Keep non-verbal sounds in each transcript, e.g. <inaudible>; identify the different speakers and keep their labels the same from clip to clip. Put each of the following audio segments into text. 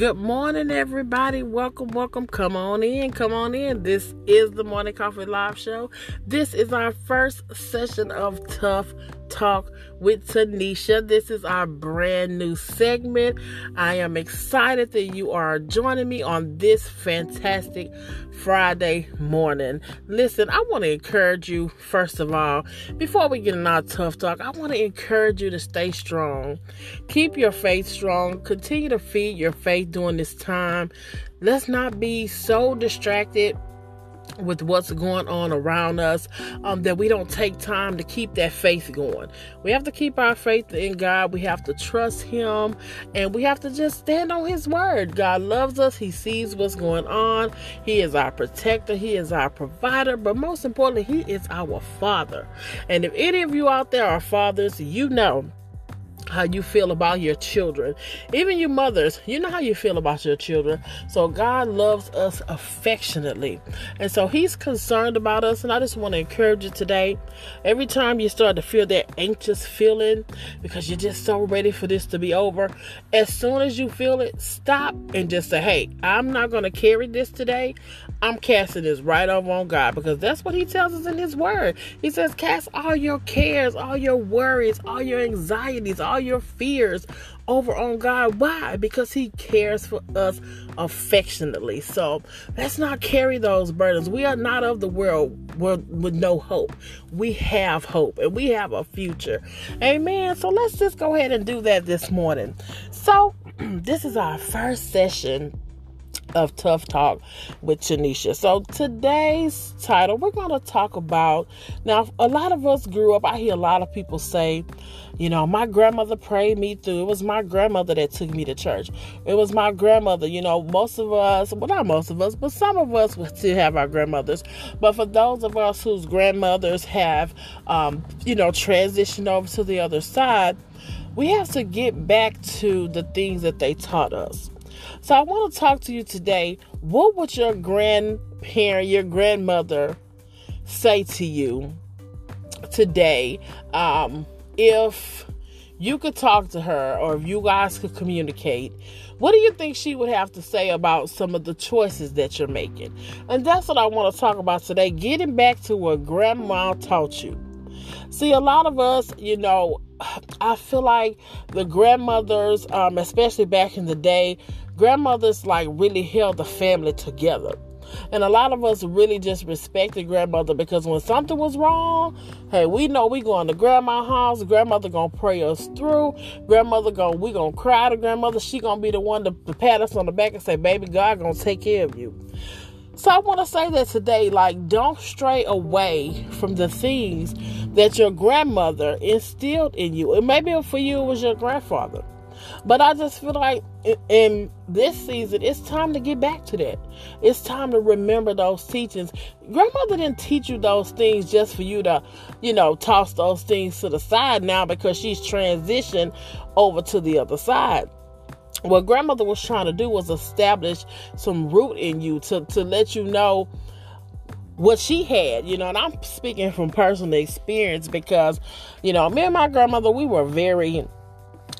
Speaker 1: Good morning, everybody. Welcome, welcome. Come on in, come on in. This is the Morning Coffee Live Show. This is our first session of Tough Talk with Tanisha. This is our brand new segment. I am excited that you are joining me on this fantastic Friday morning. Listen, I want to encourage you, first of all, before we get in our tough talk, I want to encourage you to stay strong. Keep your faith strong. Continue to feed your faith during this time. Let's not be so distracted with what's going on around us um, that we don't take time to keep that faith going. We have to keep our faith in God. We have to trust Him and we have to just stand on His word. God loves us. He sees what's going on. He is our protector. He is our provider. But most importantly, He is our Father. And if any of you out there are fathers, you know how you feel about your children. Even you mothers, you know how you feel about your children. So God loves us affectionately. And so He's concerned about us. And I just want to encourage you today. Every time you start to feel that anxious feeling because you're just so ready for this to be over, as soon as you feel it, stop and just say, Hey, I'm not going to carry this today. I'm casting this right over on God because that's what He tells us in His Word. He says, Cast all your cares, all your worries, all your anxieties, all your fears over on God. Why? Because He cares for us affectionately. So let's not carry those burdens. We are not of the world with no hope. We have hope and we have a future. Amen. So let's just go ahead and do that this morning. So, <clears throat> this is our first session of Tough Talk with Tanisha. So today's title, we're going to talk about now. A lot of us grew up. I hear a lot of people say, you know, my grandmother prayed me through. It was my grandmother that took me to church. It was my grandmother. You know, most of us, well, not most of us, but some of us still have our grandmothers. But for those of us whose grandmothers have, um, you know, transitioned over to the other side, we have to get back to the things that they taught us so I want to talk to you today. What would your grandparent, your grandmother say to you today um, if you could talk to her or if you guys could communicate? What do you think she would have to say about some of the choices that you're making? And that's what I want to talk about today. Getting back to what grandma taught you. See, a lot of us, you know, <sighs> I feel like the grandmothers, um, especially back in the day, grandmothers like really held the family together. And a lot of us really just respected grandmother because when something was wrong, hey, we know we going to grandma's house. Grandmother gonna pray us through. Grandmother gonna we gonna cry to grandmother. She gonna be the one to, to pat us on the back and say, "Baby, God gonna take care of you." So I want to say that today, like, don't stray away from the things that your grandmother instilled in you. And maybe for you, it was your grandfather. But I just feel like in this season, it's time to get back to that. It's time to remember those teachings. Grandmother didn't teach you those things just for you to, you know, toss those things to the side now because she's transitioned over to the other side what grandmother was trying to do was establish some root in you to, to let you know what she had, you know, and I'm speaking from personal experience because, you know, me and my grandmother, we were very,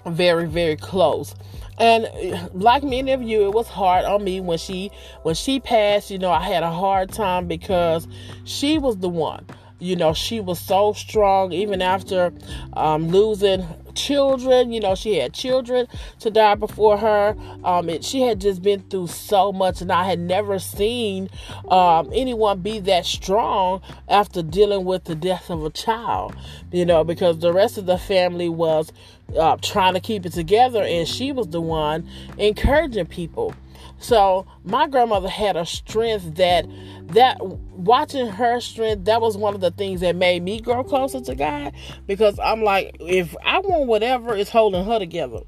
Speaker 1: very, very close. And like many of you, it was hard on me when she when she passed, you know, I had a hard time because she was the one you know she was so strong even after um, losing children. You know, she had children to die before her. Um, it, she had just been through so much, and I had never seen um, anyone be that strong after dealing with the death of a child. You know, because the rest of the family was uh, trying to keep it together, and she was the one encouraging people. So my grandmother had a strength that that watching her strength that was one of the things that made me grow closer to God because I'm like if I want whatever is holding her together.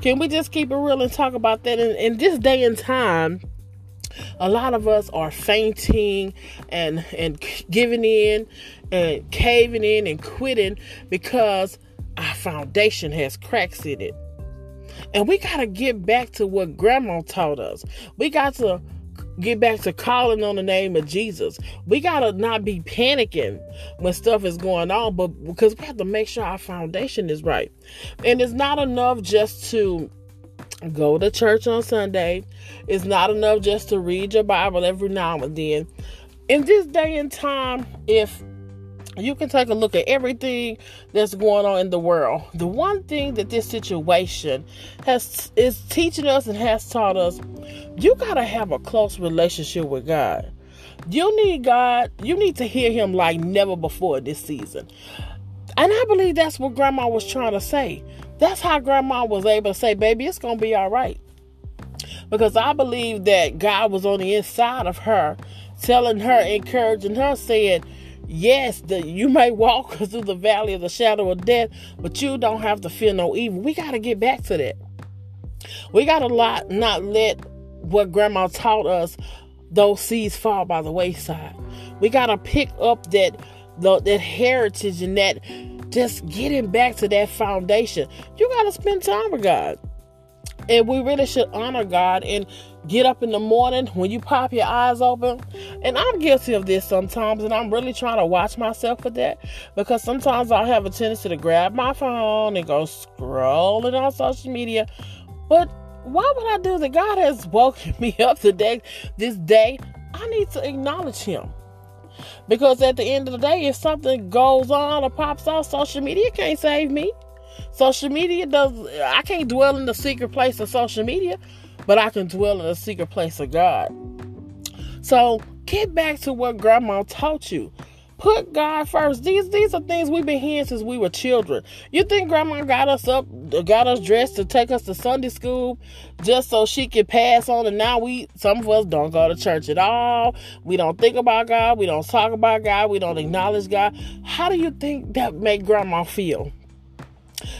Speaker 1: Can we just keep it real and talk about that in, in this day and time? A lot of us are fainting and and giving in and caving in and quitting because our foundation has cracks in it. And we got to get back to what grandma taught us. We got to get back to calling on the name of Jesus. We got to not be panicking when stuff is going on, but because we have to make sure our foundation is right. And it's not enough just to Go to church on Sunday. It's not enough just to read your Bible every now and then. In this day and time, if you can take a look at everything that's going on in the world. The one thing that this situation has is teaching us and has taught us, you got to have a close relationship with God. You need God, you need to hear him like never before this season. And I believe that's what grandma was trying to say. That's how grandma was able to say, baby, it's going to be all right. Because I believe that God was on the inside of her, telling her, encouraging her, saying, Yes, the, you may walk <laughs> through the valley of the shadow of death, but you don't have to fear no evil. We got to get back to that. We got to not let what grandma taught us, those seeds fall by the wayside. We got to pick up that, that heritage and that just getting back to that foundation. You got to spend time with God. And we really should honor God and get up in the morning when you pop your eyes open. And I'm guilty of this sometimes, and I'm really trying to watch myself for that because sometimes I have a tendency to grab my phone and go scrolling on social media. But why would I do that? God has woken me up today, this day. I need to acknowledge Him. Because at the end of the day, if something goes on or pops off, social media can't save me. Social media does, I can't dwell in the secret place of social media but I can dwell in a secret place of God. So get back to what grandma taught you. Put God first. These these are things we've been hearing since we were children. You think grandma got us up, got us dressed to take us to Sunday school just so she could pass on and now we some of us don't go to church at all. We don't think about God, we don't talk about God, we don't acknowledge God. How do you think that make grandma feel?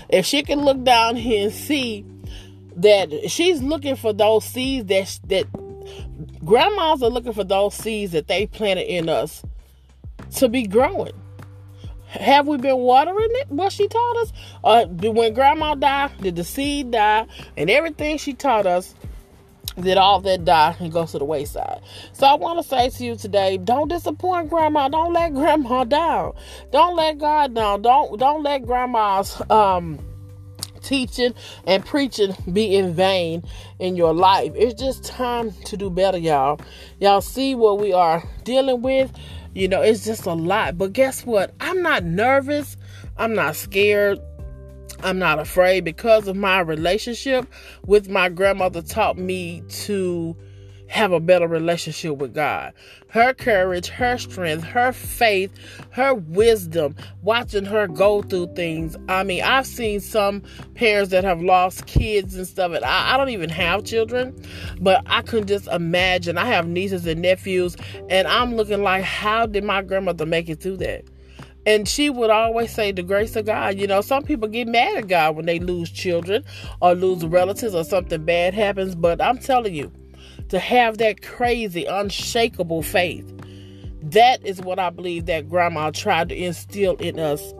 Speaker 1: If she can look down here and see that she's looking for those seeds that that grandmas are looking for those seeds that they planted in us to be growing. Have we been watering it? What she taught us? Or when grandma died, did the seed die? And everything she taught us, did all that die and go to the wayside? So I want to say to you today, don't disappoint grandma. Don't let grandma <laughs> down. Don't let God down. Don't don't let grandma's um teaching and preaching be in vain in your life. It's just time to do better, y'all. Y'all see what we are dealing with. You know, it's just a lot. But guess what? I'm not nervous. I'm not scared. I'm not afraid because of my relationship with my grandmother taught me to have a better relationship with God. Her courage, her strength, her faith, her wisdom, watching her go through things. I mean, I've seen some parents that have lost kids and stuff, and I, I don't even have children, but I can just imagine. I have nieces and nephews, and I'm looking like, how did my grandmother make it through that? And she would always say, the grace of God. You know, some people get mad at God when they lose children or lose relatives or something bad happens. But I'm telling you, to have that crazy, unshakable faith. That is what I believe that grandma tried to instill in us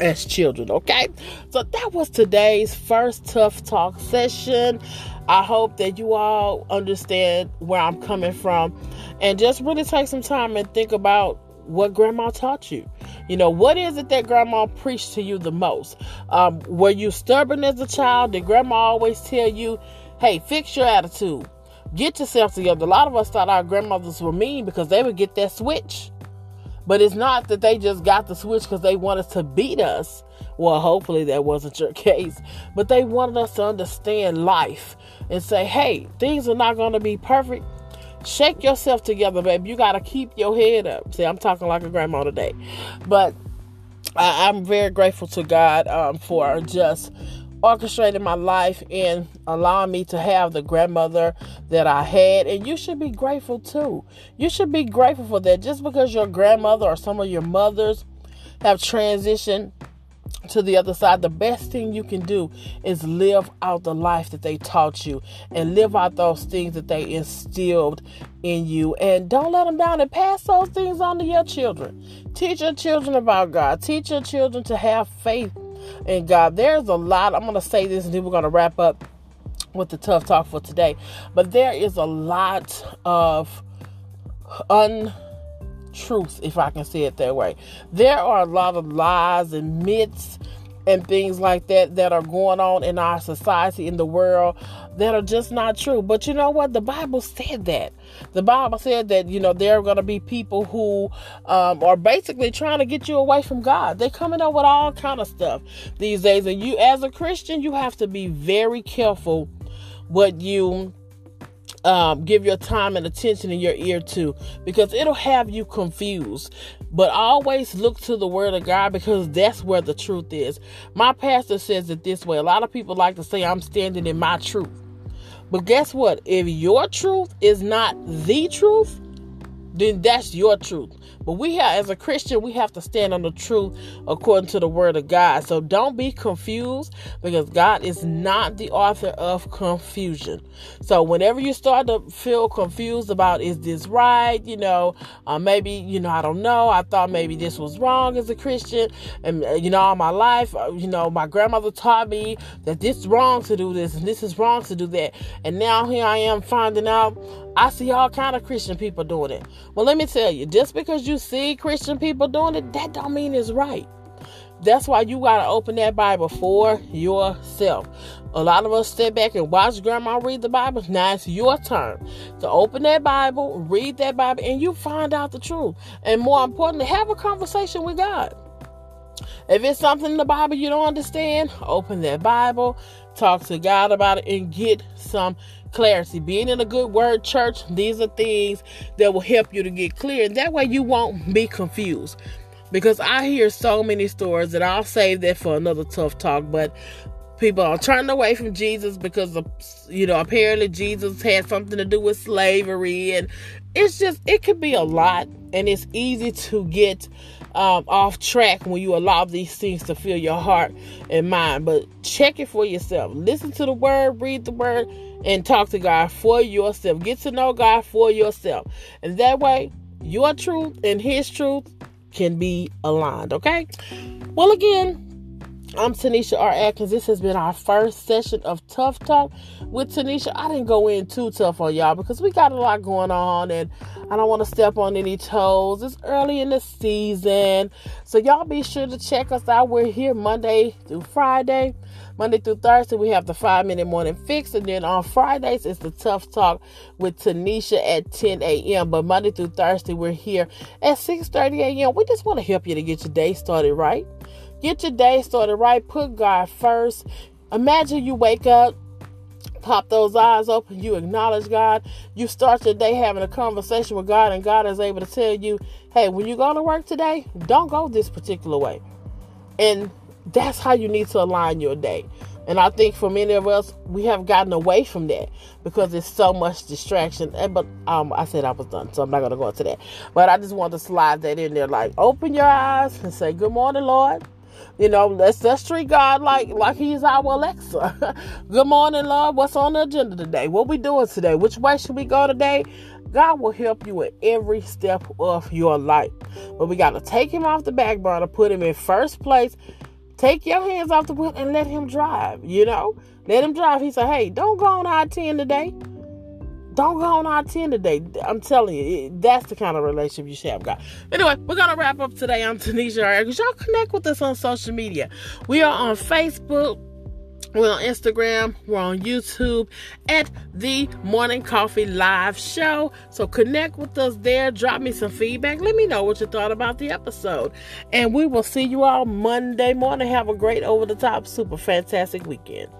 Speaker 1: as children, okay? So that was today's first Tough Talk session. I hope that you all understand where I'm coming from and just really take some time and think about what grandma taught you. You know, what is it that grandma preached to you the most? Um, were you stubborn as a child? Did grandma always tell you, hey, fix your attitude? Get yourself together. A lot of us thought our grandmothers were mean because they would get that switch. But it's not that they just got the switch because they wanted to beat us. Well, hopefully that wasn't your <laughs> case. But they wanted us to understand life and say, hey, things are not going to be perfect. Shake yourself together, babe. You got to keep your head up. See, I'm talking like a grandma today. But I, am very grateful to God um, for just orchestrated my life and allowing me to have the grandmother that I had. And you should be grateful too. You should be grateful for that. Just because your grandmother or some of your mothers have transitioned to the other side, the best thing you can do is live out the life that they taught you and live out those things that they instilled in you. And don't let them down and pass those things on to your children. Teach your children about God. Teach your children to have faith and God, there's a lot. I'm going to say this and then we're going to wrap up with the tough talk for today. But there is a lot of untruth, if I can say it that way. There are a lot of lies and myths and things like that that are going on in our society, in the world, that are just not true. But you know what? The Bible said that. The Bible said that, you know, there are going to be people who um, are basically trying to get you away from God. They're coming up with all kind of stuff these days. And you, as a Christian, you have to be very careful what you um, give your time and attention in your ear to because it'll have you confused. But always look to the Word of God because that's where the truth is. My pastor says it this way a lot of people like to say, I'm standing in my truth. But guess what? If your truth is not the truth, then that's your truth. But we have, as a Christian, we have to stand on the truth according to the word of God. So don't be confused because God is not the author of confusion. So whenever you start to feel confused about is this right, you know, uh, maybe, you know, I don't know. I thought maybe this was wrong as a Christian. And, uh, you know, all my life, uh, you know, my grandmother taught me that this is wrong to do this and this is wrong to do that. And now here I am finding out I see all kind of Christian people doing it. Well, let me tell you, just because you see Christian people doing it, that don't mean it's right. That's why you gotta open that Bible for yourself. A lot of us sit back and watch grandma read the Bible. Now it's your turn to open that Bible, read that Bible, and you find out the truth. And more importantly, have a conversation with God. If it's something in the Bible you don't understand, open that Bible, talk to God about it, and get some clarity. Being in a good word church, these are things that will help you to get clear. And that way you won't be confused. Because I hear so many stories that I'll save that for another tough talk, but people are turning away from Jesus because of you know apparently Jesus had something to do with slavery and it's just it could be a lot and it's easy to get um, off track when you allow these things to fill your heart and mind but check it for yourself listen to the word read the word and talk to God for yourself. Get to know God for yourself. And that way, your truth and His truth can be aligned. Okay? Well, again, I'm Tanisha R. Atkins. This has been our first session of Tough Talk with Tanisha. I didn't go in too tough on y'all because we got a lot going on and I don't want to step on any toes. It's early in the season. So y'all be sure to check us out. We're here Monday through Friday. Monday through Thursday, we have the five minute morning fix. And then on Fridays, it's the Tough Talk with Tanisha at 10 a.m. But Monday through Thursday, we're here at 6 30 a.m. We just want to help you to get your day started right. Get your day started right. Put God first. Imagine you wake up, pop those eyes open, you acknowledge God, you start your day having a conversation with God, and God is able to tell you, hey, when you go to work today, don't go this particular way. And that's how you need to align your day. And I think for many of us, we have gotten away from that because there's so much distraction. And but um, I said I was done, so I'm not gonna go into that. But I just want to slide that in there, like open your eyes and say, "Good morning, Lord." You know, let's let's treat God like like He's our Alexa. <laughs> Good morning, Lord. What's on the agenda today? What we doing today? Which way should we go today? God will help you in every step of your life. But we got to take Him off the back burner, to put Him in first place. Take your hands off the wheel and let Him drive. You know, let Him drive. He said, "Hey, don't go on I ten today." Don't go on I 10 today. I'm telling you, that's the kind of relationship you should have got. Anyway, we're going to wrap up today. I'm Tanisha Because y'all connect with us on social media. We are on Facebook. We're on Instagram. We're on YouTube at the Morning Coffee Live Show. So connect with us there. Drop me some feedback. Let me know what you thought about the episode. And we will see you all Monday morning. Have a great, over the top, super fantastic weekend.